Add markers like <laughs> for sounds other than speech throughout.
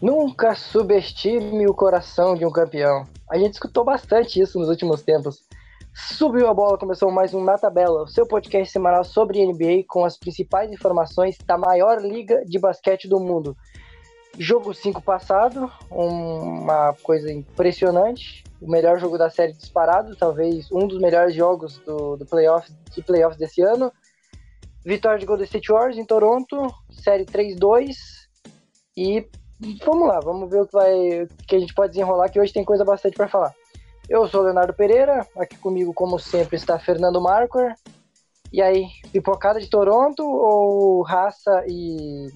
Nunca subestime o coração de um campeão. A gente escutou bastante isso nos últimos tempos. Subiu a bola, começou mais um Na Tabela, o seu podcast semanal sobre NBA com as principais informações da maior liga de basquete do mundo. Jogo 5 passado, uma coisa impressionante. O melhor jogo da série disparado, talvez um dos melhores jogos do, do playoff, de playoffs desse ano. Vitória de Golden State Warriors em Toronto, série 3-2. E vamos lá, vamos ver o que, vai, que a gente pode desenrolar, que hoje tem coisa bastante para falar. Eu sou o Leonardo Pereira, aqui comigo, como sempre, está Fernando Marquardt. E aí, pipocada de Toronto ou raça e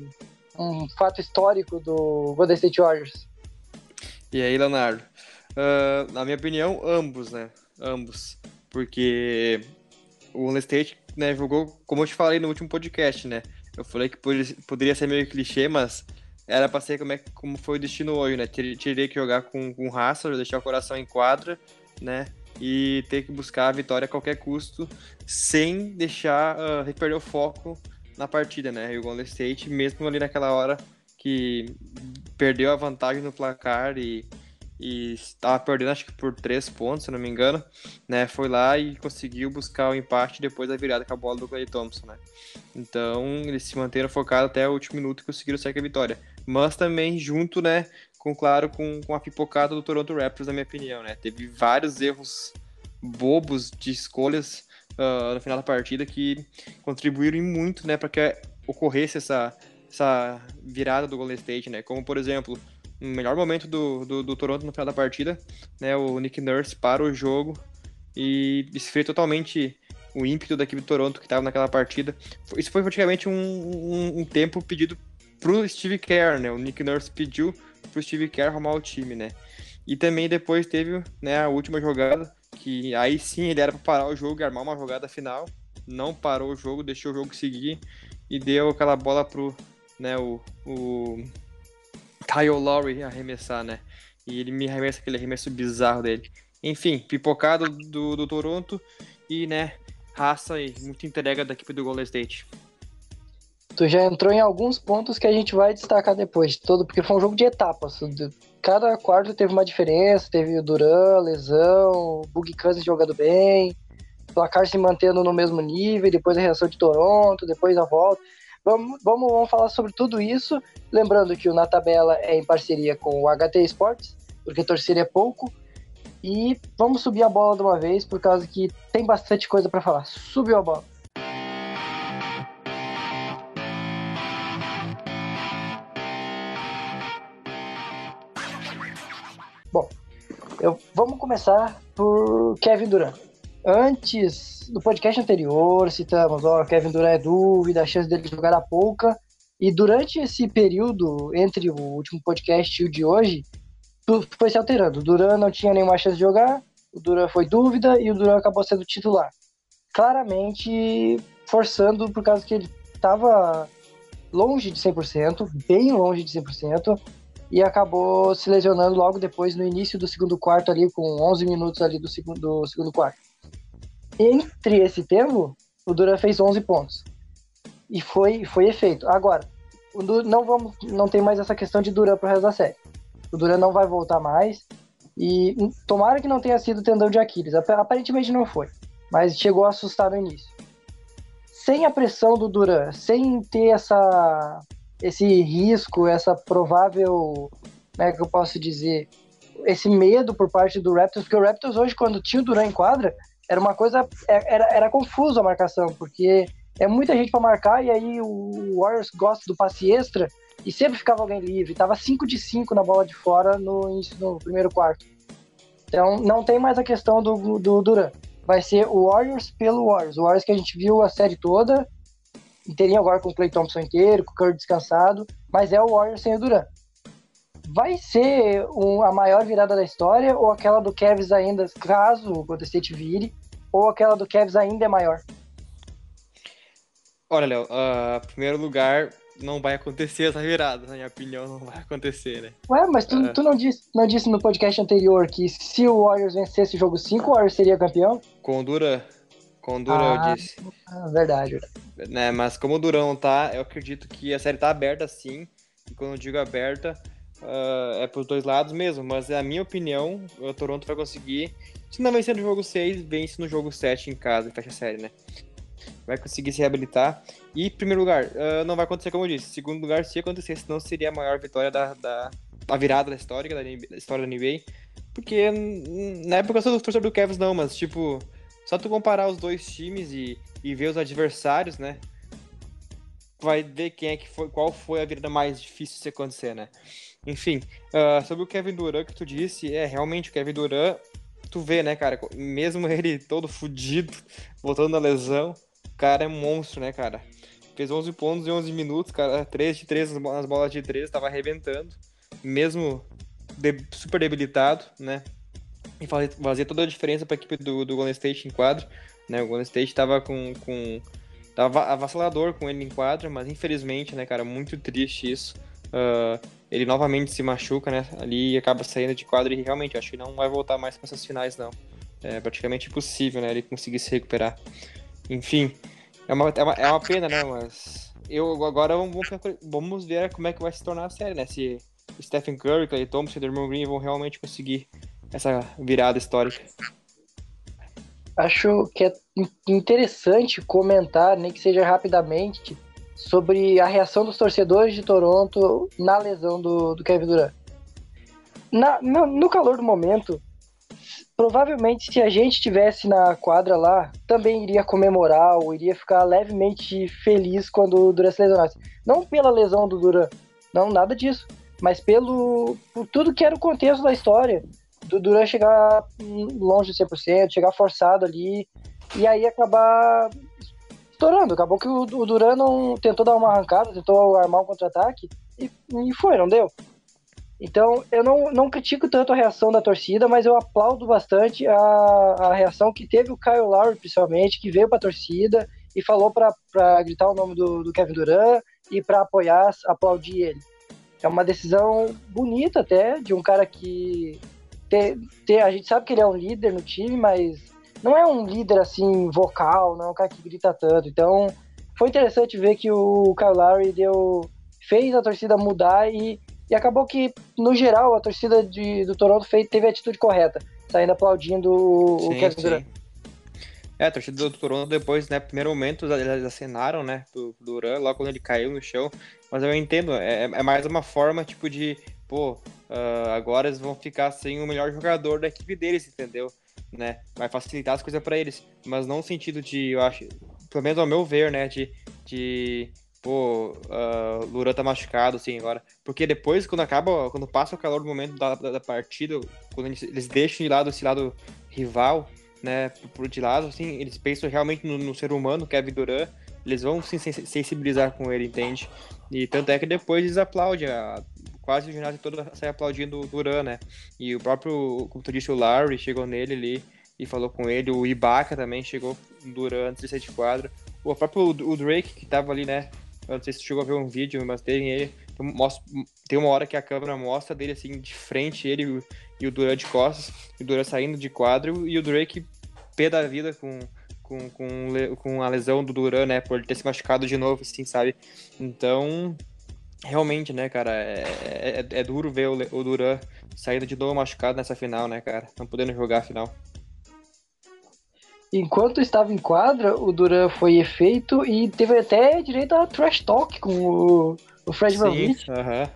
um fato histórico do Golden State Warriors? E aí, Leonardo? Uh, na minha opinião, ambos, né? Ambos. Porque o Golden State né, jogou, como eu te falei no último podcast, né? Eu falei que poderia ser meio clichê, mas era pra ser como, é, como foi o destino hoje, né? Teria que jogar com, com raça, deixar o coração em quadra, né? E ter que buscar a vitória a qualquer custo, sem deixar uh, perder o foco na partida, né? E o Golden State, mesmo ali naquela hora que perdeu a vantagem no placar e, e estava perdendo acho que por três pontos, se não me engano, né? Foi lá e conseguiu buscar o empate depois da virada com a bola do Clay Thompson, né? Então eles se manteram focados até o último minuto e conseguiram sair com a vitória. Mas também junto, né? Com claro, com, com a pipocada do Toronto Raptors, na minha opinião, né? Teve vários erros bobos de escolhas uh, no final da partida que contribuíram muito, né, para que ocorresse essa, essa virada do Golden State, né? Como, por exemplo, no melhor momento do, do, do, Toronto no final da partida, né, o Nick Nurse para o jogo e esfria totalmente o ímpeto da equipe do Toronto que estava naquela partida. Isso foi praticamente um, um, um tempo pedido pro Steve Kerr, né? O Nick Nurse pediu pro Steve Kerr arrumar o time, né? E também depois teve né, a última jogada, que aí sim ele era para parar o jogo e armar uma jogada final. Não parou o jogo, deixou o jogo seguir e deu aquela bola pro né, o, o Kyle Lowry arremessar, né? E ele me arremessa aquele arremesso bizarro dele. Enfim, pipocado do, do Toronto e, né, raça e muita entrega da equipe do Golden State. Tu já entrou em alguns pontos que a gente vai destacar depois de todo, porque foi um jogo de etapas. Cada quarto teve uma diferença, teve o Duran, lesão, o Bug Cousins jogando bem, placar se mantendo no mesmo nível, depois a reação de Toronto, depois a volta. Vamos, vamos, vamos falar sobre tudo isso, lembrando que o Na Tabela é em parceria com o HT Sports, porque torcer é pouco, e vamos subir a bola de uma vez, por causa que tem bastante coisa para falar. Subiu a bola. Bom, eu, vamos começar por Kevin Durant. Antes, no podcast anterior, citamos, ó, Kevin Durant é dúvida, a chance dele jogar a pouca. E durante esse período, entre o último podcast e o de hoje, tudo foi se alterando. O Durant não tinha nenhuma chance de jogar, o Durant foi dúvida e o Durant acabou sendo titular. Claramente forçando por causa que ele estava longe de 100%, bem longe de 100%, e acabou se lesionando logo depois, no início do segundo quarto, ali com 11 minutos ali do segundo, do segundo quarto. Entre esse tempo, o Duran fez 11 pontos. E foi, foi efeito. Agora, não, vamos, não tem mais essa questão de Duran pro resto da série. O Duran não vai voltar mais. E tomara que não tenha sido tendão de Aquiles. Aparentemente não foi. Mas chegou a assustar no início. Sem a pressão do Duran, sem ter essa esse risco, essa provável, como é que eu posso dizer, esse medo por parte do Raptors, porque o Raptors hoje, quando tinha o Duran em quadra, era uma coisa, é, era, era confuso a marcação, porque é muita gente para marcar e aí o Warriors gosta do passe extra e sempre ficava alguém livre. Tava 5 de 5 na bola de fora no, no primeiro quarto. Então não tem mais a questão do, do Duran. Vai ser o Warriors pelo Warriors. O Warriors que a gente viu a série toda, inteirinho agora com o Clay Thompson inteiro, com o Curry descansado, mas é o Warriors sem o Durant. Vai ser um, a maior virada da história ou aquela do Cavs ainda, caso o Golden State vire, ou aquela do Cavs ainda é maior? Olha, Léo, uh, primeiro lugar, não vai acontecer essa virada, na minha opinião, não vai acontecer, né? Ué, mas tu, uh... tu não, disse, não disse no podcast anterior que se o Warriors vencesse o jogo 5, o Warriors seria campeão? Com o Durant. Com o Durão, ah, eu disse. Verdade. Né, mas como o Durão tá, eu acredito que a série tá aberta sim. E quando eu digo aberta, uh, é pros dois lados mesmo, mas é a minha opinião, o Toronto vai conseguir, se não vencer no jogo 6, vence no jogo 7 em casa e fecha a série, né? Vai conseguir se reabilitar. E, primeiro lugar, uh, não vai acontecer como eu disse. Segundo lugar, se acontecer, senão seria a maior vitória da, da, da virada da história, da, da história da NBA. Porque hum, na época eu sou torcedor do Cavs, não, mas tipo, só tu comparar os dois times e, e ver os adversários, né? Vai ver quem é que foi, qual foi a virada mais difícil de se acontecer, né? Enfim, uh, sobre o Kevin Durant que tu disse, é realmente o Kevin Durant, tu vê, né, cara, mesmo <laughs> ele todo fudido, voltando da lesão, o cara é monstro, né, cara? Fez 11 pontos em 11 minutos, cara, 3 de 3 nas bolas de 3, tava arrebentando, mesmo de, super debilitado, né? E fazia toda a diferença para a equipe do, do Golden State em quadro, né? O Golden State tava com, com tava avassalador com ele em quadra, mas infelizmente, né, cara, muito triste isso. Uh, ele novamente se machuca, né? Ali acaba saindo de quadro e realmente acho que não vai voltar mais para essas finais, não. É praticamente impossível, né? Ele conseguir se recuperar. Enfim, é uma, é uma, é uma pena, né? Mas eu agora vamos, vamos ver como é que vai se tornar a série, né? Se Stephen Curry, Clay Thompson e Draymond Green vão realmente conseguir essa virada histórica. Acho que é interessante comentar, nem que seja rapidamente, sobre a reação dos torcedores de Toronto na lesão do, do Kevin Durant. Na, no, no calor do momento, provavelmente se a gente tivesse na quadra lá, também iria comemorar ou iria ficar levemente feliz quando o Durant se lesionasse. Não pela lesão do Durant, não, nada disso, mas pelo por tudo que era o contexto da história. Do Durant chegar longe de 100%, chegar forçado ali, e aí acabar estourando. Acabou que o, Duran não tentou dar uma arrancada, tentou armar um contra-ataque e, e foi, não deu. Então, eu não, não critico tanto a reação da torcida, mas eu aplaudo bastante a, a reação que teve o Kyle Lowry, principalmente, que veio para a torcida e falou para gritar o nome do, do Kevin Durant e para apoiar, aplaudir ele. É uma decisão bonita até, de um cara que. Ter, ter, a gente sabe que ele é um líder no time, mas não é um líder assim vocal, não é um cara que grita tanto. Então foi interessante ver que o Kyle Lowry deu, fez a torcida mudar e, e acabou que, no geral, a torcida de, do Toronto fez, teve a atitude correta, saindo aplaudindo sim, o Kevin Durant. É, a torcida do Toronto depois, né, primeiro momento, eles acenaram, né, pro Durant, logo quando ele caiu no chão, mas eu entendo, é, é mais uma forma, tipo, de, pô, uh, agora eles vão ficar sem o melhor jogador da equipe deles, entendeu? Né? Vai facilitar as coisas para eles. Mas não no sentido de, eu acho, pelo menos ao meu ver, né? De, de pô, uh, Luran tá machucado, assim, agora. Porque depois, quando acaba, quando passa o calor do momento da, da, da partida, quando eles, eles, deixam de lado esse lado rival, né, por de lado, assim, eles pensam realmente no, no ser humano, Kevin Durant, eles vão se sensibilizar com ele, entende? E tanto é que depois eles aplaudem, a, quase o ginásio todo sai aplaudindo o Duran, né? E o próprio, como tu disse, o Larry chegou nele ali e falou com ele, o Ibaka também chegou Duran antes de sair de quadro. O próprio o Drake, que tava ali, né? Eu não sei se tu chegou a ver um vídeo, mas tem ele. Tem uma hora que a câmera mostra dele assim de frente, ele e o Duran de costas, e o Duran saindo de quadro, e o Drake pé da vida com, com, com, com a lesão do Duran, né? Por ele ter se machucado de novo, assim, sabe? Então, realmente, né, cara, é, é, é duro ver o, o Duran saindo de novo machucado nessa final, né, cara? Não podendo jogar a final. Enquanto estava em quadra, o Duran foi efeito e teve até direito a trash talk com o, o Fred Van Uh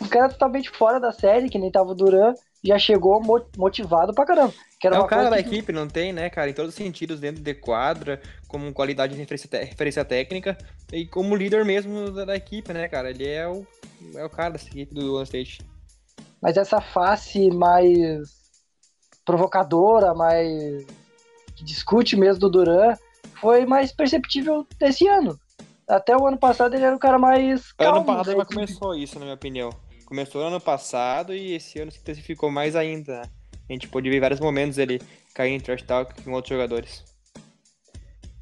O cara totalmente fora da série, que nem tava o Duran, já chegou motivado pra caramba. Que era é o cara da que... equipe, não tem, né, cara? Em todos os sentidos, dentro de quadra, como qualidade de referência, referência técnica e como líder mesmo da, da, equipe, né, cara? Ele é o, é o cara dessa equipe do Golden State. Mas essa face mais provocadora, mais que discute mesmo do Duran, foi mais perceptível desse ano. Até o ano passado ele era o cara mais calmo. Ano passado já começou isso, na minha opinião. Começou ano passado e esse ano se intensificou mais ainda, né? A gente pôde ver vários momentos ele cair em trash talk com outros jogadores.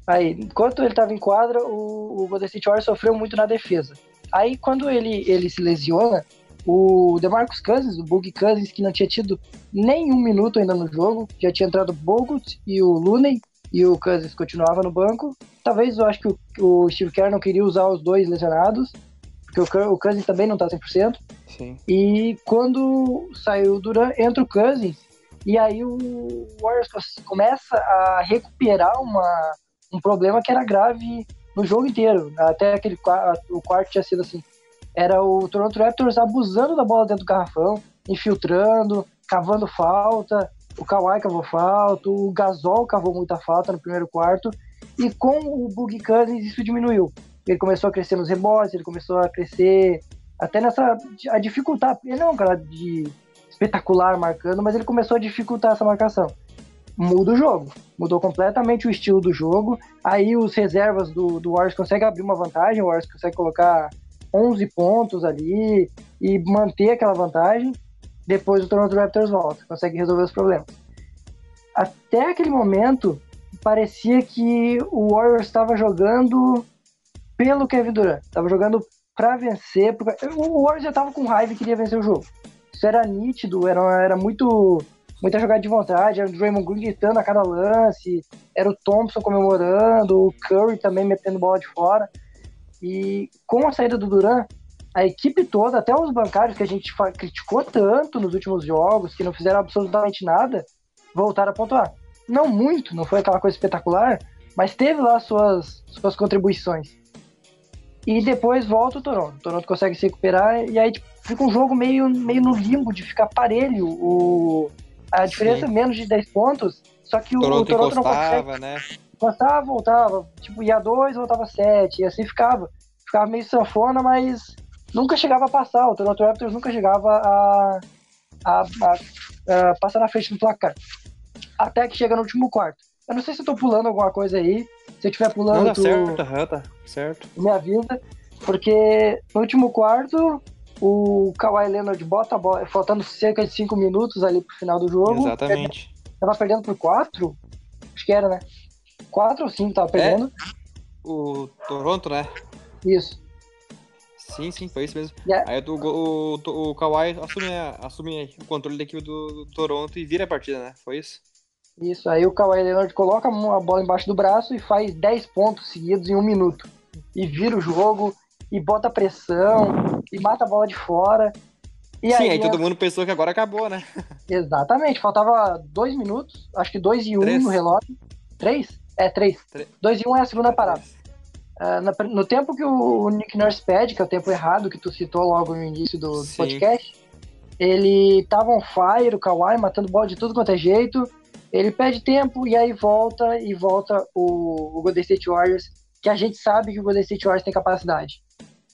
Aí, enquanto ele estava em quadra, o, o Golden State Warriors sofreu muito na defesa. Aí, quando ele, ele se lesiona, o DeMarcus Cousins, o Boogie Cousins, que não tinha tido nenhum minuto ainda no jogo, já tinha entrado o Bogut e o Looney, e o Cousins continuava no banco. Talvez eu acho que o, o Steve Kerr não queria usar os dois lesionados, porque o, o Cousins também não tá 100%. Sim. E quando saiu o Duran, entra o Cousins, e aí o Warriors começa a recuperar uma, um problema que era grave no jogo inteiro. Até aquele o quarto tinha sido assim. Era o Toronto Raptors abusando da bola dentro do garrafão, infiltrando, cavando falta. O Kawhi cavou falta, o Gasol cavou muita falta no primeiro quarto. E com o Boogie Cousins isso diminuiu. Ele começou a crescer nos rebotes, ele começou a crescer até nessa. a dificultar. Ele não é um cara de espetacular marcando, mas ele começou a dificultar essa marcação. Muda o jogo, mudou completamente o estilo do jogo. Aí os reservas do, do Warriors conseguem abrir uma vantagem, o Warriors consegue colocar 11 pontos ali e manter aquela vantagem. Depois o Toronto Raptors volta, consegue resolver os problemas. Até aquele momento, parecia que o Warriors estava jogando pelo Kevin Durant, estava jogando para vencer. O Warriors já estava com raiva e queria vencer o jogo. Isso era nítido, era, era muito muita jogada de vontade, era o Draymond Green gritando a cada lance, era o Thompson comemorando, o Curry também metendo bola de fora. E com a saída do Duran, a equipe toda, até os bancários que a gente criticou tanto nos últimos jogos, que não fizeram absolutamente nada, voltaram a pontuar. Não muito, não foi aquela coisa espetacular, mas teve lá suas, suas contribuições. E depois volta o Toronto. O Toronto consegue se recuperar e aí tipo, fica um jogo meio, meio no limbo de ficar parelho. O, a diferença Sim. é menos de 10 pontos, só que o Toronto, o Toronto não consegue. Né? Encostava, voltava. Tipo, ia 2, voltava 7, e assim ficava. Ficava meio sanfona, mas nunca chegava a passar. O Toronto Raptors nunca chegava a, a, a, a passar na frente do placar. Até que chega no último quarto. Eu não sei se eu tô pulando alguma coisa aí. Se eu estiver pulando, não, tu... certo, tá certo. Me avisa. Porque no último quarto, o Kawhi Leonard bota a bola, faltando cerca de 5 minutos ali pro final do jogo. Exatamente. Tava perdendo por 4? Acho que era, né? 4 ou 5 tava perdendo. É, o Toronto, né? Isso. Sim, sim, foi isso mesmo. Yeah. Aí o, o, o, o Kawhi assume, assume o controle da equipe do, do Toronto e vira a partida, né? Foi isso? Isso, aí o Kawhi Leonard coloca a bola embaixo do braço e faz 10 pontos seguidos em um minuto. E vira o jogo, e bota pressão, e mata a bola de fora. E Sim, aí, aí todo mundo pensou que agora acabou, né? <laughs> Exatamente, faltava dois minutos, acho que dois e um três. no relógio. Três? É, três. três. Dois e um é a segunda parada. Uh, no tempo que o Nick Nurse pede, que é o tempo errado que tu citou logo no início do, do podcast, ele tava on fire, o Kawhi matando bola de tudo quanto é jeito, ele pede tempo e aí volta e volta o, o Golden State Warriors, que a gente sabe que o Golden State Warriors tem capacidade.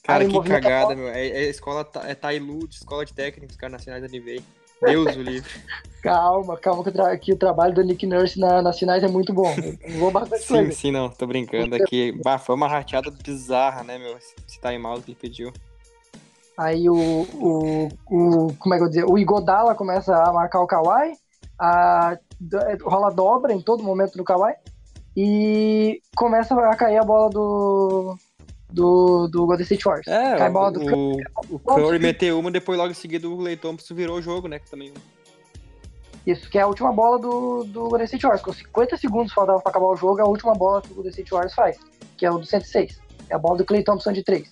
Cara, aí, que cagada, meu. É, é escola, é Tailu, escola de técnicos cara nacionais da NBA. Deus o livre. <laughs> calma, calma que tra que o, trabalho do Nick Nurse na, nas finais é muito bom. vou bastante sim, coisa. sim, não, tô brincando aqui. Bah, foi uma rateada bizarra, né, meu? Esse timeout que ele pediu. Aí o, o, o, como é que eu vou dizer? O Igodala começa a marcar o Kawhi, a rola dobra em todo momento do Kawhi e começa a cair a bola do do, do Golden State Warriors. É, Cai a bola do o, o Curry meteu uma, depois logo em seguida o Clay Thompson virou o jogo, né, que também... Isso, que é a última bola do, do Golden State Warriors. Com 50 segundos faltava pra acabar o jogo, é a última bola que o Golden State Warriors faz, que é o do 106. É a bola do Clay Thompson de 3.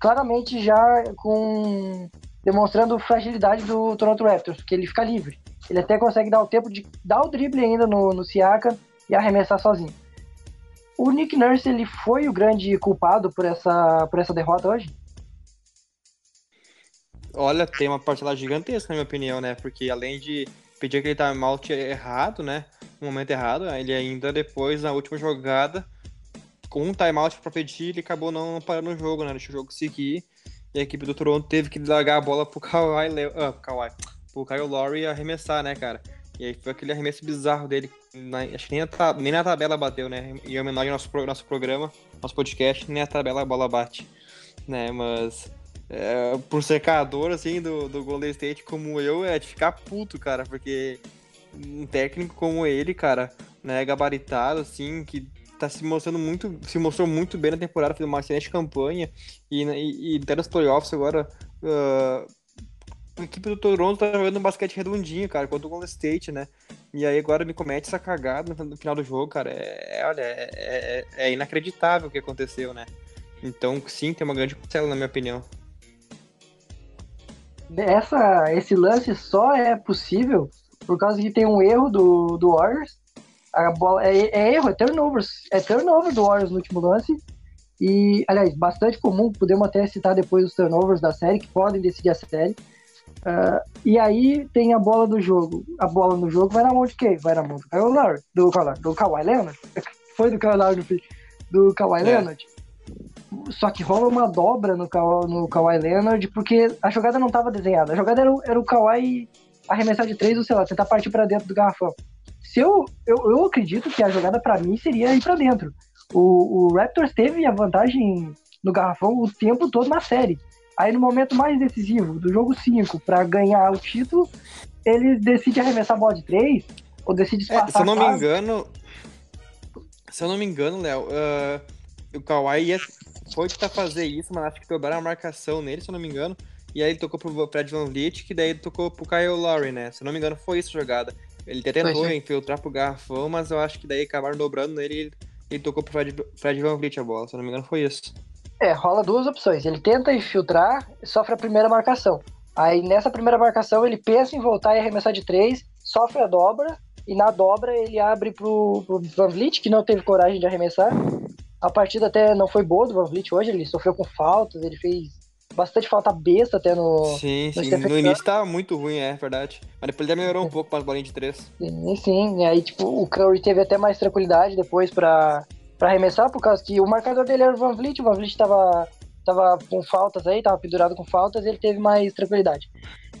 Claramente já com demonstrando fragilidade do Toronto Raptors, porque ele fica livre. Ele até consegue dar o tempo de dar o drible ainda no, no Siaka e arremessar sozinho. O Nick Nurse ele foi o grande culpado por essa, por essa derrota hoje? Olha, tem uma parcela gigantesca, na minha opinião, né? Porque além de pedir aquele timeout errado, né? No momento errado, ele ainda depois, na última jogada, com um timeout para pedir, ele acabou não parando o jogo, né? Deixou o jogo seguir. E a equipe do Toronto teve que largar a bola pro Kawhi, ah, Kawhi pro Kyle Lowry arremessar, né, cara? E aí foi aquele arremesso bizarro dele. Na, acho que nem, nem na tabela bateu, né? Em homenagem ao nosso, nosso programa, nosso podcast, nem a tabela a bola bate. Né, mas é, por secador, assim, do, do Golden State como eu, é de ficar puto, cara, porque um técnico como ele, cara, né, gabaritado, assim, que tá se mostrando muito, se mostrou muito bem na temporada, fez uma excelente campanha, e, e, e até nos playoffs agora, uh, a equipe do Toronto tá jogando um basquete redondinho, cara, contra o Golden State, né? E aí agora me comete essa cagada no final do jogo, cara. É, é olha, é, é, é, inacreditável o que aconteceu, né? Então, sim, tem uma grande parcela, na minha opinião. essa, esse lance só é possível por causa que tem um erro do, do Warriors. A bola é, é erro, é turnovers, é turnover do Warriors no último lance. E, aliás, bastante comum, podemos até citar depois os turnovers da série, que podem decidir a série. Uh, e aí tem a bola do jogo. A bola no jogo vai na mão de quem? Vai na mão do Kyle Lowry, do, do Kawhi Leonard. <laughs> Foi do Kyle Lowry do Kawhi é. Leonard. Só que rola uma dobra no, no Kawhi Leonard, porque a jogada não estava desenhada. A jogada era, era o Kawhi arremessar de três ou sei lá, tentar partir para dentro do garrafão. Se eu, eu, eu acredito que a jogada para mim seria ir para dentro. O, o Raptors teve a vantagem no garrafão o tempo todo na série. Aí no momento mais decisivo do jogo 5, para ganhar o título, ele decide arremessar a bola de três ou decide é, Se eu não me engano, se eu não me engano, Léo, uh, o Kawhi ia, foi tentar fazer isso, mas acho que dobraram a marcação nele, se eu não me engano. E aí ele tocou pro Fred Van Vliet, que daí ele tocou pro Kyle Lowry, né? Se eu não me engano, foi isso a jogada. Ele até tentou infiltrar pro garrafão, mas eu acho que daí acabaram dobrando nele e ele, ele tocou pro Fred, Fred Van Vliet a bola. Se eu não me engano, foi isso. É, rola duas opções. Ele tenta infiltrar sofre a primeira marcação. Aí nessa primeira marcação ele pensa em voltar e arremessar de três, sofre a dobra, e na dobra ele abre pro, pro Van Vliet, que não teve coragem de arremessar. A partida até não foi boa do Van Vliet hoje, ele sofreu com faltas, ele fez bastante falta besta até no. Sim, no sim. No início tava muito ruim, é verdade. Mas depois ele melhorou um pouco para as bolinhas de três. Sim, sim. E aí, tipo, o Curry teve até mais tranquilidade depois para para arremessar, por causa que o marcador dele era o Van Vliet, o Van Vliet tava, tava com faltas aí, tava pendurado com faltas, ele teve mais tranquilidade.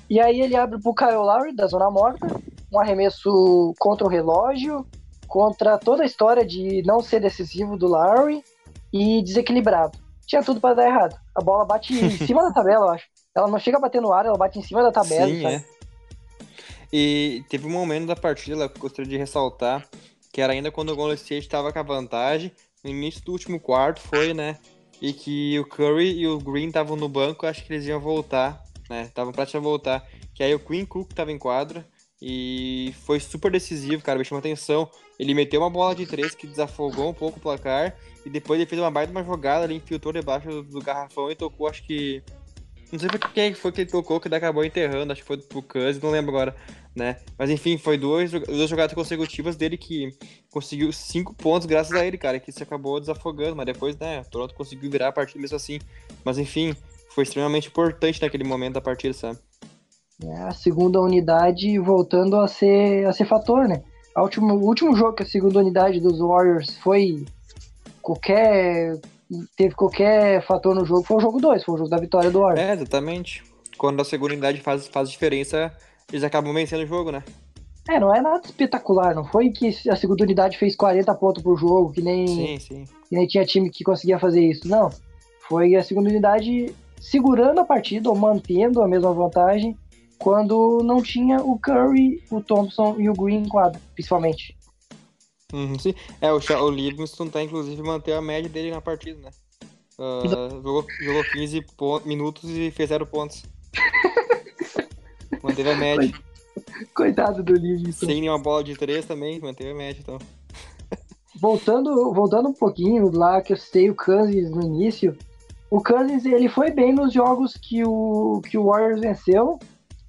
E aí ele abre pro Kyle Lowry, da zona morta, um arremesso contra o relógio, contra toda a história de não ser decisivo do Lowry e desequilibrado. Tinha tudo para dar errado. A bola bate em <laughs> cima da tabela, eu acho. Ela não chega a bater no ar, ela bate em cima da tabela. Sim, sabe? é. E teve um momento da partida que eu gostaria de ressaltar, que era ainda quando o Golden State estava com a vantagem, no início do último quarto foi, né? E que o Curry e o Green estavam no banco, acho que eles iam voltar, né? Estavam pra voltar. Que aí o Queen Cook estava em quadra e foi super decisivo, cara, me chamou atenção. Ele meteu uma bola de três que desafogou um pouco o placar e depois ele fez uma baita uma jogada, ele infiltrou debaixo do, do garrafão e tocou, acho que não sei quem foi que ele tocou, que ele acabou enterrando, acho que foi pro Cus, não lembro agora, né? Mas enfim, foi duas, duas jogadas consecutivas dele que conseguiu cinco pontos graças a ele, cara, que se acabou desafogando, mas depois, né, Toronto conseguiu virar a partida mesmo assim. Mas enfim, foi extremamente importante naquele momento da partida, sabe? É, a segunda unidade voltando a ser, a ser fator, né? A último, o último jogo que a segunda unidade dos Warriors foi qualquer teve qualquer fator no jogo, foi o jogo 2, foi o jogo da vitória do Warriors. É, exatamente. Quando a segunda unidade faz, faz diferença, eles acabam vencendo o jogo, né? É, não é nada espetacular, não foi que a segunda unidade fez 40 pontos por jogo, que nem, sim, sim. que nem tinha time que conseguia fazer isso. Não. Foi a segunda unidade segurando a partida ou mantendo a mesma vantagem quando não tinha o Curry, o Thompson e o Green em quadra, principalmente. Uhum, sim. É, o, o Livingston tá inclusive manter a média dele na partida, né? Uh, jogou, jogou 15 minutos e fez 0 pontos. <laughs> manteve a média. <laughs> Coitado do Livingston. Sem nenhuma bola de 3 também, manteve a média, então. voltando, voltando um pouquinho lá que eu citei o Kansas no início, o Kansas ele foi bem nos jogos que o, que o Warriors venceu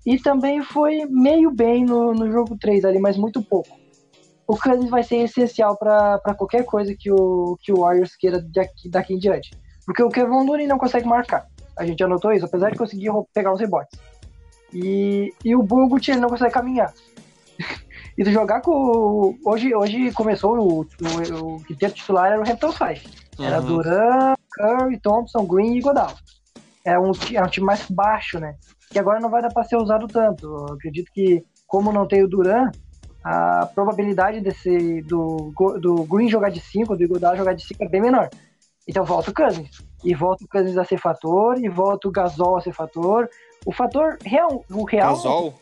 e também foi meio bem no, no jogo 3 ali, mas muito pouco o Cousins vai ser essencial para qualquer coisa que o, que o Warriors queira daqui, daqui em diante. Porque o Kevin Looney não consegue marcar. A gente anotou isso, apesar de conseguir pegar os rebotes. E, e o Bogut ele não consegue caminhar. <laughs> e jogar com. Hoje, hoje começou o, o, o quinteto titular era o Hampton Five. Era uhum. Duran, Curry, Thompson, Green e Godal. É um, é um time mais baixo, né? Que agora não vai dar para ser usado tanto. Eu acredito que, como não tem o Duran, a probabilidade desse do, do Green jogar de 5, do Iguodala jogar de 5 é bem menor. Então volta o Cousins. E volta o Cousins a ser fator, e volta o Gasol a ser fator. O fator real, o real Gasol?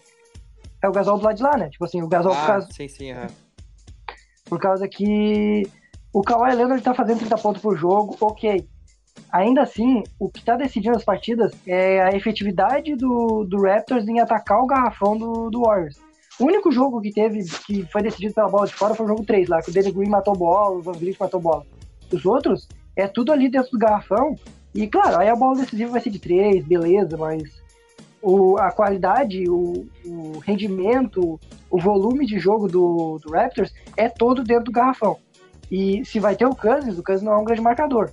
é o Gasol do lado de lá, né? Tipo assim, o Gasol ah, por causa... sim, sim, é. Por causa que o Kawhi Leonard tá fazendo 30 pontos por jogo, ok. Ainda assim, o que tá decidindo as partidas é a efetividade do, do Raptors em atacar o garrafão do, do Warriors. O único jogo que teve, que foi decidido pela bola de fora, foi o jogo 3 lá, que o Danny Green matou bola, o Van Vliet matou bola. Os outros, é tudo ali dentro do garrafão. E claro, aí a bola decisiva vai ser de 3, beleza, mas o, a qualidade, o, o, rendimento, o volume de jogo do, do, Raptors é todo dentro do garrafão. E se vai ter o Cousins, o Cousins não é um grande marcador.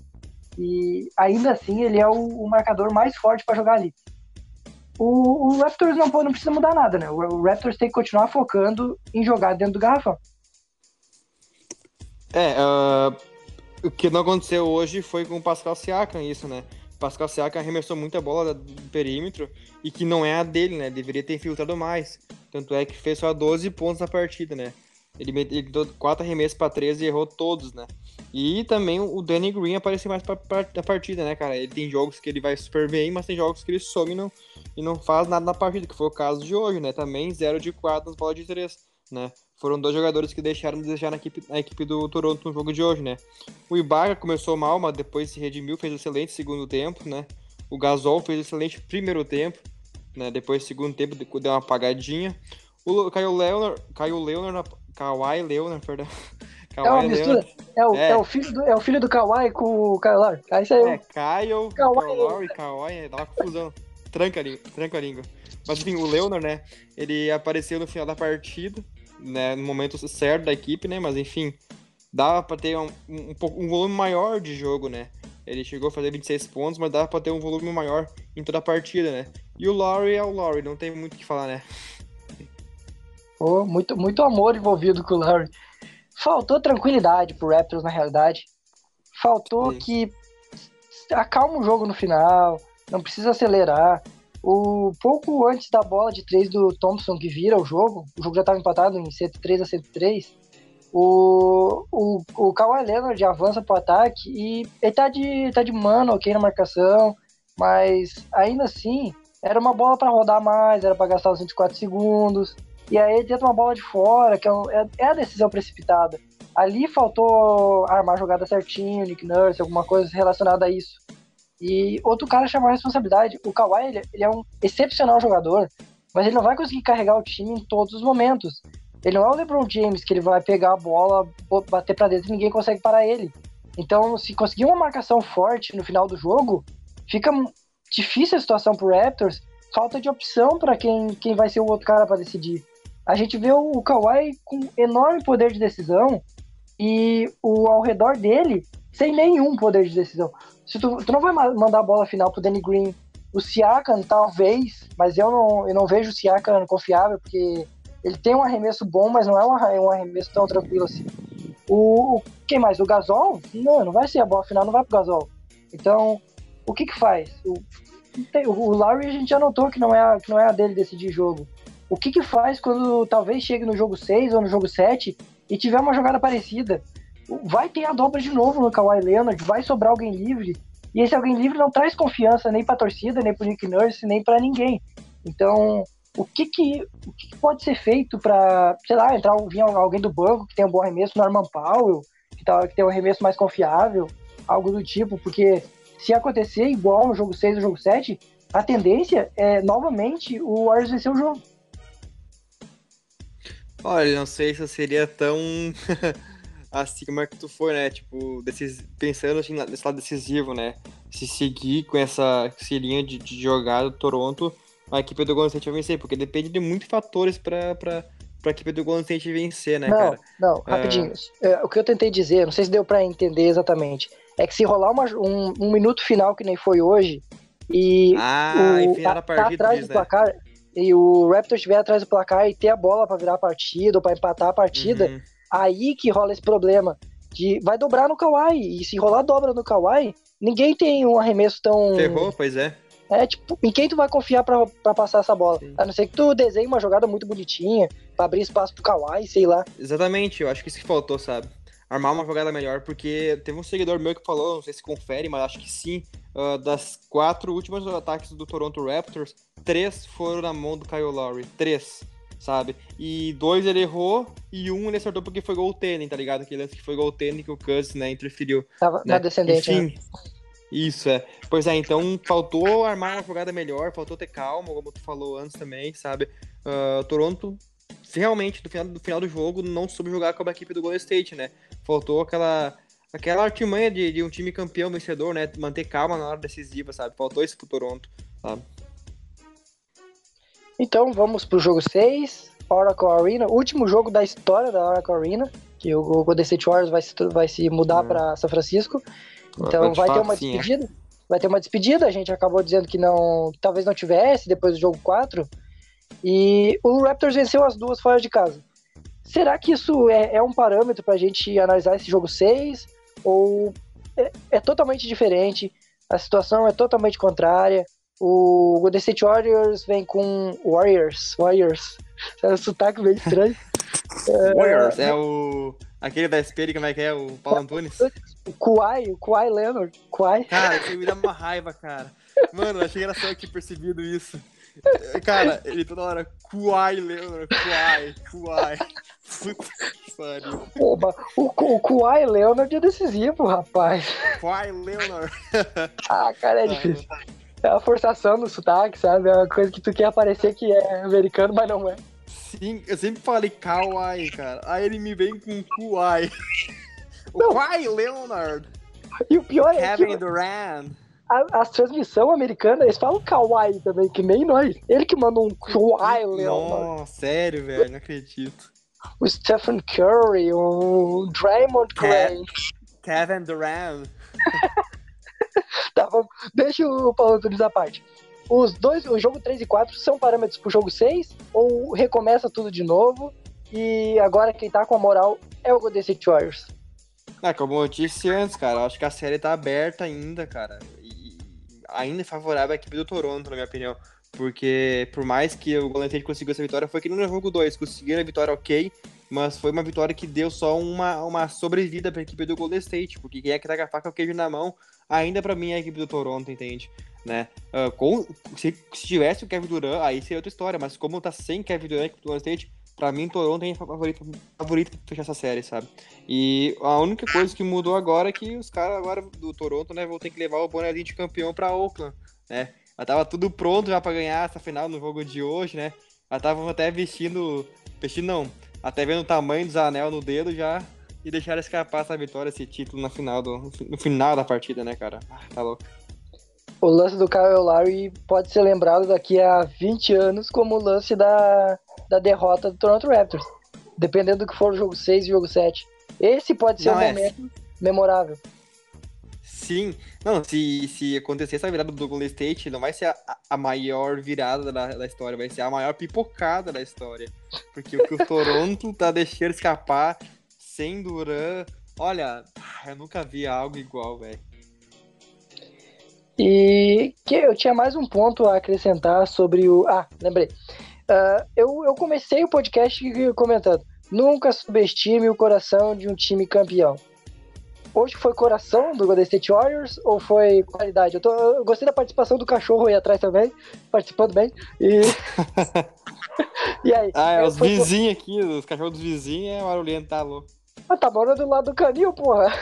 E ainda assim ele é o, o marcador mais forte para jogar ali. O, o, Raptors não, não precisa mudar nada, né? O, o Raptors tem que continuar focando em jogar dentro do garrafão. É, uh, o que não aconteceu hoje foi com o Pascal Siakam isso, né? Pascal Siakam arremessou muita bola do perímetro e que não é a dele, né? Deveria ter filtrado mais. Tanto é que fez só 12 pontos na partida, né? Ele, deu 4 arremessos para 13 e errou todos, né? E também o Danny Green apareceu mais na partida, né, cara? Ele tem jogos que ele vai super bem, mas tem jogos que ele some e não, e não faz nada na partida, que foi o caso de hoje, né? Também 0 de 4 nas bolas de 3, né? Foram dois jogadores que deixaram de desejar na equipe, na equipe do Toronto no jogo de hoje, né? O Ibaka começou mal, mas depois se redimiu, fez um excelente segundo tempo, né? O Gasol fez um excelente primeiro tempo, né? Depois segundo tempo deu uma apagadinha. O Caio Leonard, Caio Leonard, Kawhi Leonard, perdão. <laughs> é uma mistura. É o, é. é, o filho do, é o filho do Kawhi com o Caio Leonard. Aí saiu. É, Caio, Kawhi, Kawhi, dá uma confusão. Tranca a, tranca a língua. Mas enfim, o Leonard, né? Ele apareceu no final da partida, né, no momento certo da equipe, né? Mas enfim, dava para ter um, um, um, volume maior de jogo, né? Ele chegou a fazer 26 pontos, mas dava para ter um volume maior em toda a partida, né? E o Laurie é o Laurie, não tem muito o que falar, né? Oh, muito, muito amor envolvido com o Laurie. Faltou tranquilidade pro Raptors, na realidade. Faltou Sim. que acalma o jogo no final, não precisa acelerar. O pouco antes da bola de três do Thompson que vira o jogo, o jogo já estava empatado em 103 a 103. O, o, o Kawhi Leonard avança pro ataque e ele tá de, tá de mano, ok, na marcação, mas ainda assim era uma bola para rodar mais, era para gastar os 24 segundos. E aí ele tenta uma bola de fora, que é, é, é a decisão precipitada. Ali faltou armar a jogada certinho, Nick Nurse, alguma coisa relacionada a isso. E outro cara chamou a responsabilidade. O Kawhi, ele, ele, é um excepcional jogador, mas ele não vai conseguir carregar o time em todos os momentos. Ele não é o LeBron James que ele vai pegar a bola, bater para dentro e ninguém consegue parar ele. Então, se conseguir uma marcação forte no final do jogo, fica difícil a situação pro Raptors. Falta de opção para quem, quem vai ser o outro cara para decidir. A gente vê o Kawhi com enorme poder de decisão e o ao redor dele sem nenhum poder de decisão. Se tu, tu não vai mandar a bola final pro Danny Green, o Siakam talvez, mas eu não, eu não vejo o Siakam confiável, porque ele tem um arremesso bom, mas não é um, arremesso tão tranquilo assim. O, o, quem mais? O Gasol? Não, não vai ser a bola final, não vai pro Gasol. Então, o que que faz? O, o Larry a gente já notou que não é a, que não é a dele decidir jogo. O que que faz quando talvez chegue no jogo 6 ou no jogo 7 e tiver uma jogada parecida? Vai ter a dobra de novo no Kawhi Leonard, vai sobrar alguém livre, e esse alguém livre não traz confiança nem para a torcida, nem para o Nick Nurse, nem para ninguém. Então, o que que, o que, que pode ser feito para, sei lá, entrar vir alguém do banco que tem um bom arremesso, Norman Powell, que, tá, que tem um arremesso mais confiável, algo do tipo, porque se acontecer igual no jogo 6 ou jogo 7, a tendência é novamente o Warriors vencer o jogo. Olha, não sei se seria tão <laughs> assim como é que tu foi, né? Tipo, desses, pensando assim, nesse lado decisivo, né? Se seguir com essa, linha de, de jogada do Toronto, a equipe do Golden State vai vencer, porque depende de muitos fatores pra, pra, pra equipe do Golden State vencer, né, não, cara? Não, é. rapidinho. É... o que eu tentei dizer, não sei se deu pra entender exatamente, é que se rolar uma, um, um minuto final que nem foi hoje, e ah, o, tá, partida, tá atrás diz, do né? placar, e o Raptor estiver atrás do placar e ter a bola para virar a partida ou para empatar a partida, uhum Aí que rola esse problema. De, vai dobrar no Kawhi. E se rolar dobra no Kawhi, ninguém tem um arremesso tão. Ferrou, pois é. É, tipo, em quem tu vai confiar pra, pra passar essa bola? Sim. A não ser que tu desenhe uma jogada muito bonitinha, pra abrir espaço pro Kawhi, sei lá. Exatamente, eu acho que isso que faltou, sabe? Armar uma jogada melhor, porque teve um seguidor meu que falou, não sei se confere, mas acho que sim, uh, das quatro últimas ataques do Toronto Raptors, três foram na mão do Kyle Lowry. Três sabe? E dois ele errou e um ele acertou porque foi goaltending, tá ligado? Aquele lance que foi goaltending que o Cus, né, interferiu. Tava né? na descendente, Enfim, né? Isso, é. Pois é, então faltou armar uma jogada melhor, faltou ter calma, como tu falou antes também, sabe? Uh, Toronto realmente, no final, no final do jogo, não soube jogar como a equipe do Golden State, né? Faltou aquela aquela artimanha de, de um time campeão vencedor, né? Manter calma na hora decisiva, sabe? Faltou isso pro Toronto, sabe? Então vamos pro jogo 6, Oracle Arena, último jogo da história da Oracle Arena, que o Golden State Warriors vai se, vai se mudar Hum. para São Francisco. Então de vai ter uma sim, é. despedida. Vai ter uma despedida, a gente acabou dizendo que não, que talvez não tivesse depois do jogo 4. E o Raptors venceu as duas fora de casa. Será que isso é, é um parâmetro pra gente analisar esse jogo 6? Ou é, é totalmente diferente? A situação é totalmente contrária. O Golden State Warriors vem com Warriors, Warriors. <laughs> É um sotaque meio estranho. <laughs> Warriors é o. Aquele da Espelho, como é que é? O Paulo Antunes? O Kawhi, o Kawhi Leonard, Kawhi. Cara, isso me dá uma raiva, cara. Mano, achei que era só eu que percebido isso. Cara, ele toda hora, Kuai, Leonard, Kuai, Kuai. Puta que pariu. Oba, o, o Kawhi Leonard é decisivo, rapaz. Kuai, Leonard. Ah, cara, é difícil. É a forçação do sotaque, sabe? É uma coisa que tu quer aparecer que é americano, mas não é. Sim, eu sempre falei Kawaii, cara. Aí ele me vem com Kuai. O <laughs> Não. Kuai Leonard. E o pior é que Kevin Durant. a, as transmissões americanas, eles falam Kawhi também, que nem nós. Ele que manda um Kawhi Leonard. Nossa, sério, velho, não acredito. O Stephen Curry, o Draymond Green. Kevin Durant. <laughs> <laughs> Tá, vamos, deixa o Paulo Antunes à parte. Os dois, o jogo 3 e 4 são parâmetros pro jogo 6? Ou recomeça tudo de novo? E agora quem tá com a moral é o Golden State Warriors. Ah, como eu disse antes, cara, acho que a série tá aberta ainda, cara. E ainda é favorável à equipe do Toronto, na minha opinião. Porque por mais que o Golden State conseguiu essa vitória, foi que no jogo 2 conseguiram a vitória ok, mas foi uma vitória que deu só uma, uma sobrevida pra equipe do Golden State, porque quem é que tá com a faca o queijo na mão, ainda pra mim é a equipe do Toronto, entende? Né? Ah, com, se, se tivesse o Kevin Durant, aí seria outra história, mas como tá sem Kevin Durant a equipe do Golden State, pra mim Toronto é favorito, favorito pra fechar essa série, sabe? E a única coisa que mudou agora é que os caras agora do Toronto, né, vão ter que levar o bonezinho de campeão pra Oakland, né? Já tava tudo pronto já pra ganhar essa final no jogo de hoje, né? Já estavam até vestindo, vestindo não, até vendo o tamanho dos anel no dedo já e deixaram escapar essa vitória, esse título na final do, no final da partida, né, cara? Ah, tá louco. O lance do Kyle Lowry pode ser lembrado daqui a 20 anos como o lance da, da derrota do Toronto Raptors. Dependendo do que for o jogo 6 e o jogo 7. Esse pode ser Não, um é. momento memorável. Sim, não, se, se acontecer essa virada do Golden State, não vai ser a, a maior virada da, da história, vai ser a maior pipocada da história. Porque o que o <laughs> Toronto tá deixando escapar sem Duran, olha, eu nunca vi algo igual, velho. E que eu tinha mais um ponto a acrescentar sobre o. Ah, lembrei. Ah, eu, eu comecei o podcast comentando: nunca subestime o coração de um time campeão. Hoje foi coração do Golden State Warriors ou foi qualidade? Eu, tô, eu gostei da participação do cachorro aí atrás também, participando bem. E, <laughs> e aí? Ah, é, os Foi- vizinhos aqui, os cachorros dos vizinhos é barulhento, tá louco. Ah, tá morando do lado do canil, porra.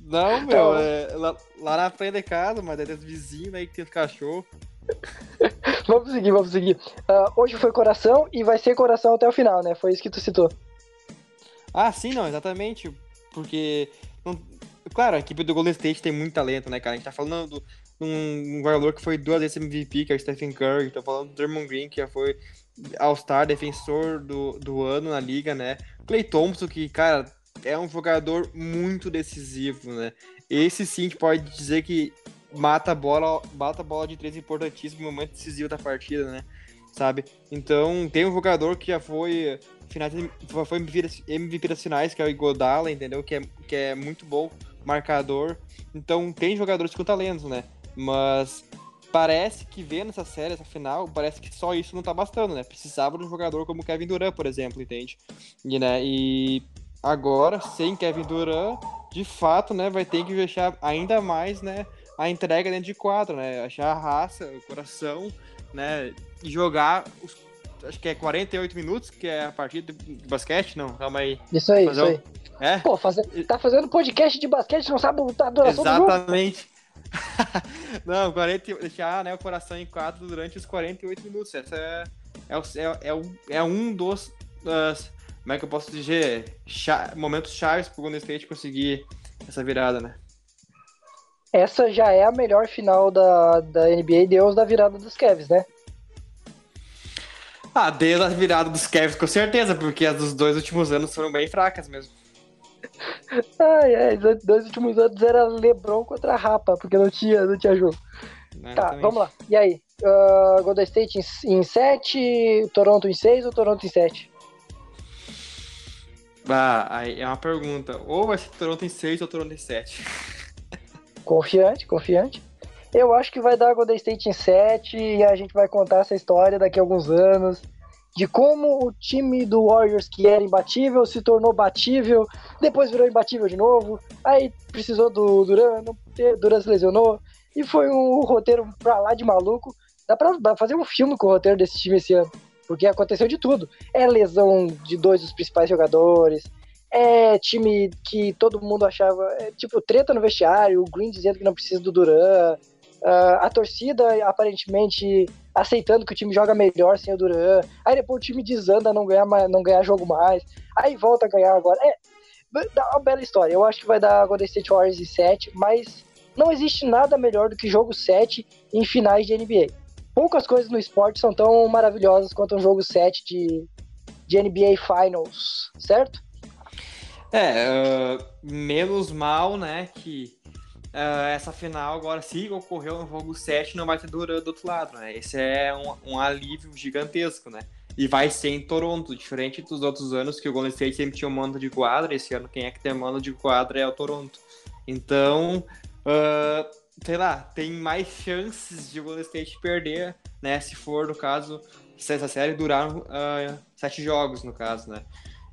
Não, meu, é, lá, lá na frente de casa, mas tem os vizinhos aí que tem os cachorros. <laughs> Vamos seguir, vamos seguir. Ah, hoje foi coração e vai ser coração até o final, né? Foi isso que tu citou. Ah, sim, não, exatamente. Porque. não- claro, a equipe do Golden State tem muito talento, né, cara? A gente tá falando de um, jogador que foi duas vezes MVP, que é o Stephen Curry. Tá falando do Draymond Green, que já foi All-Star, defensor do, do ano na liga, né? Clay Thompson, que, cara, é um jogador muito decisivo, né? Esse sim gente pode dizer que mata a bola, mata a bola de três importantíssimo momento decisivo da partida, né? Sabe? Então, tem um jogador que já foi finais, foi MVP das, finais, que é o Igodala, entendeu? Que é, que é muito bom marcador. Então, tem jogadores com talento, né? Mas parece que vendo essa série, essa final, parece que só isso não tá bastando, né? Precisava de um jogador como Kevin Durant, por exemplo, entende? E, né, e agora, sem Kevin Durant, de fato, né, vai ter que deixar ainda mais, né, a entrega dentro de quadro, né? Achar a raça, o coração, né, e jogar os, acho que é 48 minutos, que é a partida de basquete, não, calma aí. Isso aí, Fazer isso um- aí. É? Pô, fazer, tá fazendo podcast de basquete, não sabe a duração do jogo? Exatamente. <laughs> Não, 40, deixar né, o coração em quadro durante os 48 minutos. Essa é, é, é, é, é um dos. das- como é que eu posso dizer? Cha- momentos chaves pro Golden State conseguir essa virada, né? Essa já é a melhor final da, da NBA Deus da virada dos Cavs, né? Ah, desde a virada dos Cavs, com certeza, porque as dos dois últimos anos foram bem fracas mesmo. <laughs> Ai, ai, os dois últimos anos era LeBron contra Rapa, porque não tinha, não tinha jogo. Não, tá, vamos lá. E aí? Uh, Golden State em 7, Toronto em 6 ou Toronto em 7? Ah, aí é uma pergunta. Ou vai ser Toronto em 6 ou Toronto em 7? <laughs> Confiante, confiante. Eu acho que vai dar Golden State em 7 e a gente vai contar essa história daqui a alguns anos de como o time do Warriors, que era imbatível, se tornou batível, depois virou imbatível de novo, aí precisou do Duran, Duran se lesionou, e foi um roteiro pra lá de maluco. Dá pra fazer um filme com o roteiro desse time esse ano, porque aconteceu de tudo. É lesão de dois dos principais jogadores, é time que todo mundo achava, é, tipo, treta no vestiário, o Green dizendo que não precisa do Duran, Uh, a torcida aparentemente aceitando que o time joga melhor sem o Duran. Aí depois o time desanda não ganhar, não ganhar jogo mais. Aí volta a ganhar agora. É, dá uma bela história. Eu acho que vai dar Golden State Warriors em 7, mas não existe nada melhor do que jogo 7 em finais de NBA. Poucas coisas no esporte são tão maravilhosas quanto um jogo 7 de, de NBA Finals, certo? É, uh, menos mal, né, que uh, essa final agora, se ocorreu no jogo 7, não vai ter Duran do outro lado, né? Esse é um, um, alívio gigantesco, né? E vai ser em Toronto, diferente dos outros anos que o Golden State sempre tinha um mando de quadra, esse ano quem é que tem mando de quadra é o Toronto. Então, uh, sei lá, tem mais chances de o Golden State perder, né? Se for, no caso, se essa série durar uh, sete jogos, no caso, né?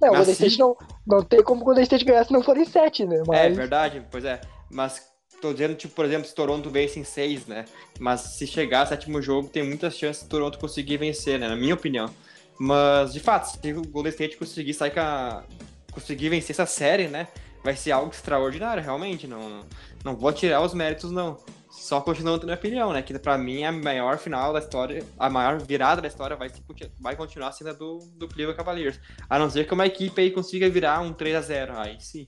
Não, o Golden State não, não tem como o Golden State ganhar se não for em sete, né? Mas... É verdade, pois é. Mas Tô dizendo, tipo, por exemplo, se Toronto vence em seis, né? Mas se chegar ao sétimo jogo, tem muitas chances de Toronto conseguir vencer, né? Na minha opinião. Mas, de fato, se o Golden State conseguir sair com a... conseguir vencer essa série, né? Vai ser algo extraordinário, realmente. Não, não vou tirar os méritos, não. Só continuando a minha opinião, né? Que pra mim a maior final da história, a maior virada da história vai, vai continuar sendo a do, do Cleveland Cavaliers. A não ser que uma equipe aí consiga virar um 3 a 0 Aí sim.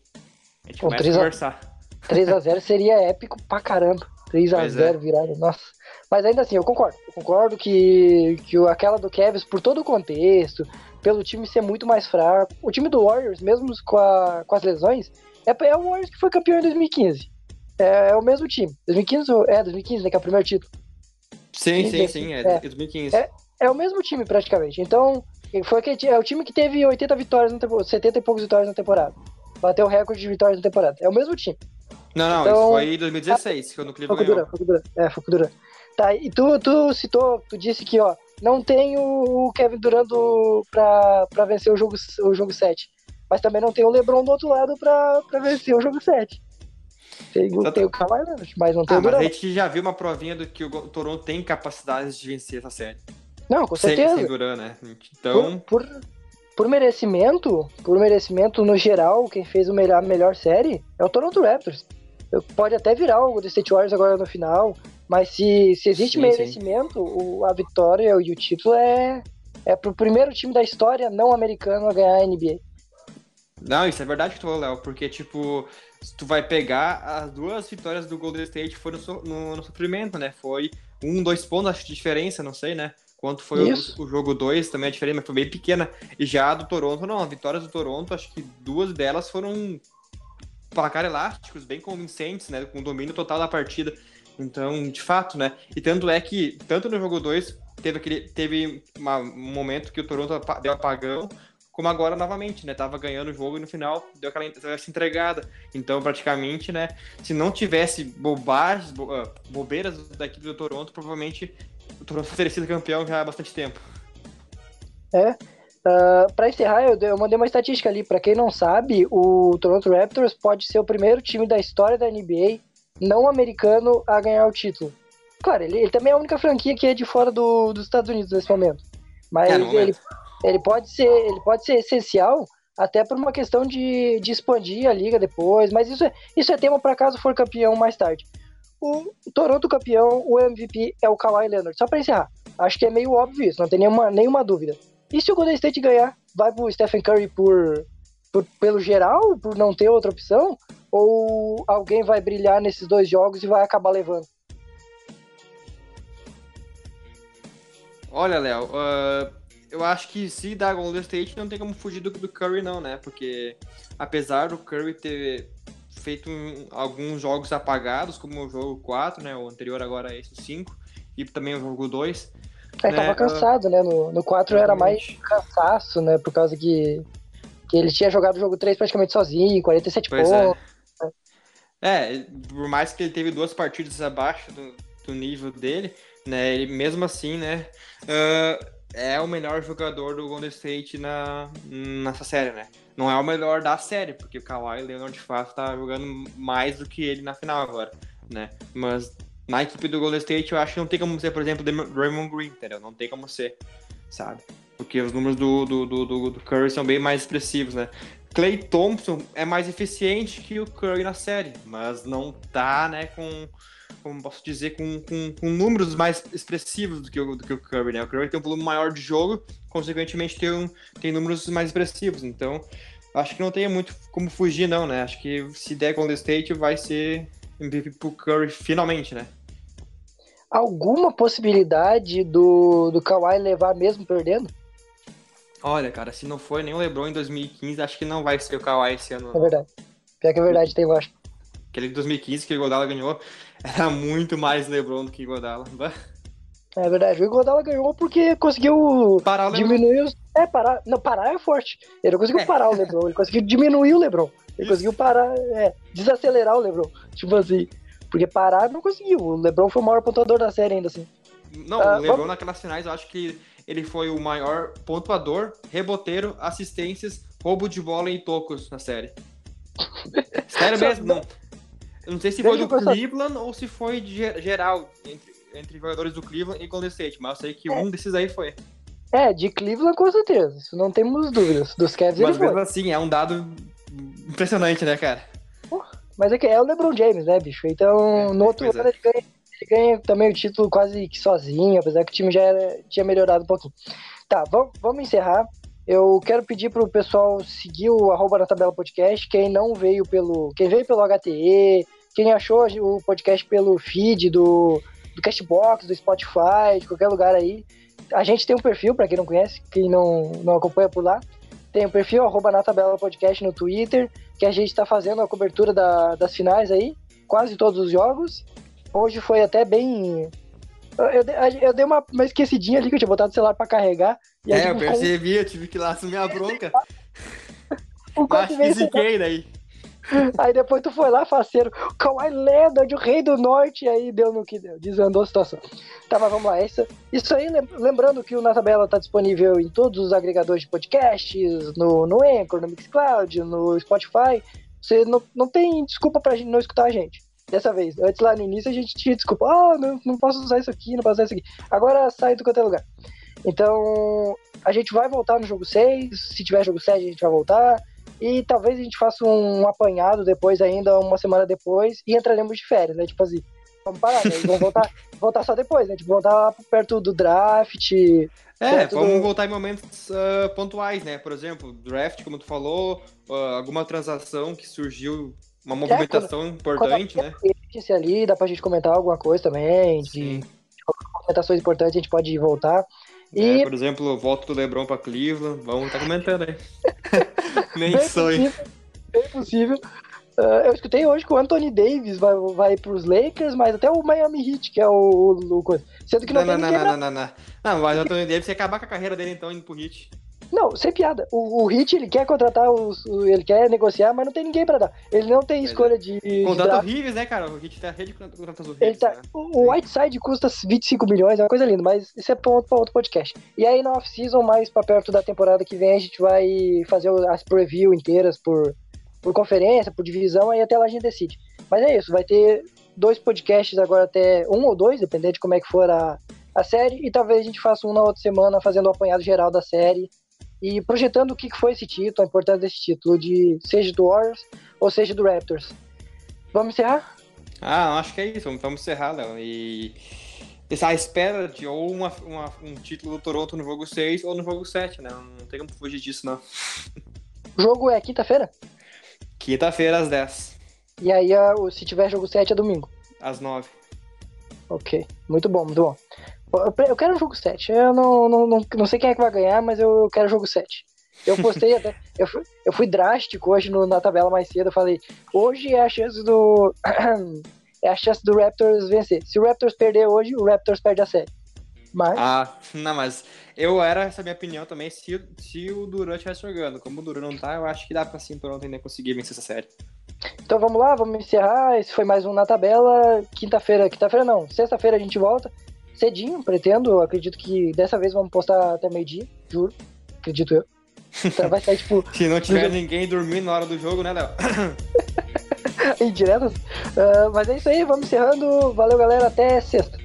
A gente começa a conversar. 3x0 seria <laughs> épico pra caramba. 3x0 é. virada, nossa. Mas ainda assim, eu concordo. Eu concordo que, que aquela do Kevs, por todo o contexto, pelo time ser muito mais fraco, o time do Warriors, mesmo com, a, com as lesões, é, é o Warriors que foi campeão em 2015. É, é o mesmo time. 2015, é, 2015, né, que é o primeiro título. Sim, sim, sim, é, é 2015. É, é o mesmo time, praticamente. Então, foi que, é o time que teve 80 vitórias, no, 70 e poucas vitórias na temporada. Bateu o recorde de vitórias na temporada. É o mesmo time. Não, não, então, isso foi em 2016, quando o Cleveland ganhou. Foi Duran, é, foi Duran. Tá, e tu, tu citou, tu disse que, ó, não tem o Kevin Durant pra, pra vencer o jogo, o jogo 7. Mas também não tem o LeBron do outro lado pra, pra vencer o jogo 7. Tem, tem o Kawhi mas não tem ah, o Durant. Mas a gente já viu uma provinha do que o Toronto tem capacidade de vencer essa série. Não, com certeza. Sem, sem Durant, né? Então... Por, por, por, merecimento, por merecimento no geral, quem fez a melhor, melhor série é o Toronto Raptors pode até virar o The State Warriors agora no final, mas se, se existe sim, merecimento, o, a vitória e o título é, é pro primeiro time da história não americano a ganhar a NBA. Não, isso é verdade que tu falou, Léo, porque, tipo, se tu vai pegar as duas vitórias do Golden State foram no, no, no sofrimento, né? Foi um, dois pontos, acho de diferença, não sei, né? Quanto foi o, o, jogo 2, também a diferença, mas foi bem pequena. E já a do Toronto, não, a vitória do Toronto, acho que duas delas foram placar elásticos, bem convincentes, né? Com domínio total da partida. Então, de fato, né? E tanto é que, tanto no jogo 2, teve, aquele, teve uma, um momento que o Toronto deu apagão, como agora novamente, né? Tava ganhando o jogo e no final deu aquela essa entregada. Então, praticamente, né? Se não tivesse bobagens, bo, uh, bobeiras da equipe do Toronto, provavelmente o Toronto teria sido campeão já há bastante tempo. É, Uh, ah, para encerrar, eu, eu, mandei uma estatística ali. Para quem não sabe, o Toronto Raptors pode ser o primeiro time da história da NBA não americano a ganhar o título. Claro, ele, ele também é a única franquia que é de fora do, dos Estados Unidos nesse momento. Mas é, ele, ele, pode ser, ele pode ser essencial até por uma questão de, de expandir a liga depois. Mas isso é, isso é tema para caso for campeão mais tarde. O Toronto campeão, o MVP é o Kawhi Leonard. Só para encerrar, acho que é meio óbvio isso, não tem nenhuma, nenhuma dúvida. E se o Golden State ganhar, vai pro Stephen Curry por, por, pelo geral, por não ter outra opção? Ou alguém vai brilhar nesses dois jogos e vai acabar levando? Olha, Léo, uh, eu acho que se dá Golden State, não tem como fugir do, do Curry, não, né? Porque apesar do Curry ter feito um, alguns jogos apagados, como o jogo 4, né? O anterior agora é esse, o 5, e também o jogo 2. Ele né? tava cansado, né? No, no 4 era mais cansaço, né? Por causa que, que ele tinha jogado o jogo 3 praticamente sozinho, 47 pois é. pontos. É. é, por mais que ele teve duas partidas abaixo do, do nível dele, né? Ele mesmo assim, né? Uh, é o melhor jogador do Golden State na, nessa série, né? Não é o melhor da série, porque o Kawhi Leonard de fato tá jogando mais do que ele na final agora, né? Mas na equipe do Golden State eu acho que não tem como ser, por exemplo, Raymond Green, entendeu? Não tem como ser, sabe? Porque os números do, do, do, do Curry são bem mais expressivos, né? Clay Thompson é mais eficiente que o Curry na série, mas não tá, né, com como posso dizer, com, com, com, números mais expressivos do que, o, do que o Curry, né? O Curry tem um volume maior de jogo, consequentemente tem, um, tem números mais expressivos. Então, acho que não tem muito como fugir, não, né? Acho que se der Golden State, vai ser MVP pro Curry finalmente, né? Alguma possibilidade do, do Kawhi levar mesmo perdendo? Olha, cara, se não foi nem o LeBron em 2015, acho que não vai ser o Kawhi esse ano. É verdade. Pior que é verdade, tem, eu acho. Aquele de 2015 que o Godala ganhou era muito mais LeBron do que o Godala. É verdade, o Godala ganhou porque conseguiu parar diminuir os. É, parar. Não, parar é forte. Ele não conseguiu é. parar o LeBron, ele conseguiu diminuir o LeBron. Ele Isso. conseguiu parar, é, desacelerar o LeBron. Tipo assim. Porque parar não conseguiu. O LeBron foi o maior pontuador da série ainda assim. Não, ah, o LeBron vamos... naquelas finais eu acho que ele foi o maior pontuador, reboteiro, assistências, roubo de bola e tocos na série. <laughs> Sério mesmo, não. Eu não sei se foi do Cleveland ou se foi de geral, entre, entre jogadores do Cleveland e Golden State, mas eu sei que é. um desses aí foi. É, de Cleveland com certeza, isso não temos dúvidas. Dos Cavs Mas mesmo assim, é um dado impressionante, né, cara? Mas é que é o LeBron James, né, bicho? Então, é, no outro ano é. ele, ganha, ele ganha também o título quase que sozinho, apesar que o time já era, tinha melhorado um pouquinho. Tá, vamos, vamos encerrar. Eu quero pedir pro pessoal seguir o arroba na tabela podcast. Quem não veio pelo. Quem veio pelo HTE, quem achou o podcast pelo feed do, do Castbox, do Spotify, de qualquer lugar aí. A gente tem um perfil, para quem não conhece, quem não, não acompanha por lá. Tem o um perfil arroba na tabela podcast no Twitter, que a gente está fazendo a cobertura da, das finais aí, quase todos os jogos. Hoje foi até bem. Eu, eu, eu dei uma, uma esquecidinha ali que eu tinha botado o celular para carregar. é, eu percebi, eu tive que lá assumir a bronca. o Mas fisiquei daí. <laughs> Aí depois tu foi lá, faceiro, Kawhi Leonard, o rei do norte, e aí deu no que deu, desandou a situação. Tá, mas vamos lá, isso, isso aí, lembrando que o Na Tabela tá disponível em todos os agregadores de podcasts, no, no Anchor, no Mixcloud, no Spotify, você não, não tem desculpa pra gente não escutar a gente. Dessa vez, antes lá no início a gente tinha desculpa, ah, oh, não, não posso usar isso aqui, não posso usar isso aqui. Agora sai do qualquer lugar. Então, a gente vai voltar no jogo 6, se tiver jogo 7 a gente vai voltar. E talvez a gente faça um apanhado depois, ainda uma semana depois, e entraremos de férias, né? Tipo assim, vamos parar, né? Vamos voltar, <laughs> voltar só depois, né? Tipo, voltar perto do draft. É, vamos do... voltar em momentos uh, pontuais, né? Por exemplo, draft, como tu falou, uh, alguma transação que surgiu, uma é, movimentação é, quando, importante, quando né? ali, dá pra gente comentar alguma coisa também, de, de movimentações importantes a gente pode voltar. E... É, por exemplo, volta do LeBron para Cleveland, vamos estar tá comentando aí. <laughs> Nem sonho. Bem possível. Uh, eu escutei hoje que o Anthony Davis vai, vai para os Lakers, mas até o Miami Heat, que é o, o, o Sendo que não, não tem não, não, não, não, não, não. mas o Anthony Davis vai acabar com a carreira dele então indo pro Heat. Não, sem piada. O, o Hit, ele quer contratar os. Ele quer negociar, mas não tem ninguém pra dar. Ele não tem escolha é. de. Contrata o Rives, né, cara? O Hit tá rede contrata o Rives. Tá... Né? O Whiteside custa 25 milhões, é uma coisa linda, mas isso é ponto pra outro podcast. E aí na off-season, mais pra perto da temporada que vem, a gente vai fazer as preview inteiras por, por conferência, por divisão, aí até lá a gente decide. Mas é isso, vai ter dois podcasts agora até um ou dois, dependendo de como é que for a, a série, e talvez a gente faça um na outra semana fazendo o um apanhado geral da série e projetando o que foi esse título, a importância desse título, de seja do Warriors ou seja do Raptors. Vamos encerrar? Ah, acho que é isso. Vamos encerrar, Léo. E à espera de ou uma, uma, um título do Toronto no jogo 6 ou no jogo 7, né? Não tem como fugir disso, não. O jogo é quinta-feira? Quinta-feira às 10. E aí, se tiver jogo 7 é domingo? Às 9. Ok, muito bom, muito bom. Eu quero o jogo 7. Eu não, não, não, não sei quem é que vai ganhar, mas eu quero o jogo 7. Eu postei até. <laughs> Eu fui, eu fui drástico hoje no, na tabela mais cedo. Eu falei: hoje é a chance do. <clears throat> é a chance do Raptors vencer. Se o Raptors perder hoje, o Raptors perde a série. Mas. Ah, <laughs> não, mas eu era essa minha opinião também se, se o Duran estivesse jogando. Como o Duran não tá, eu acho que dá pra sim Toronto ainda conseguir vencer essa série. Então vamos lá, vamos encerrar. Esse foi mais um na tabela. Quinta-feira, quinta-feira não, sexta-feira a gente volta. Cedinho, pretendo. Acredito que dessa vez vamos postar até meio-dia, juro. Acredito eu. Então vai sair tipo. <laughs> Se não tiver ninguém dormindo na hora do jogo, né, Léo? <laughs> Indiretas. Uh, mas é isso aí, vamos encerrando. Valeu, galera. Até sexta.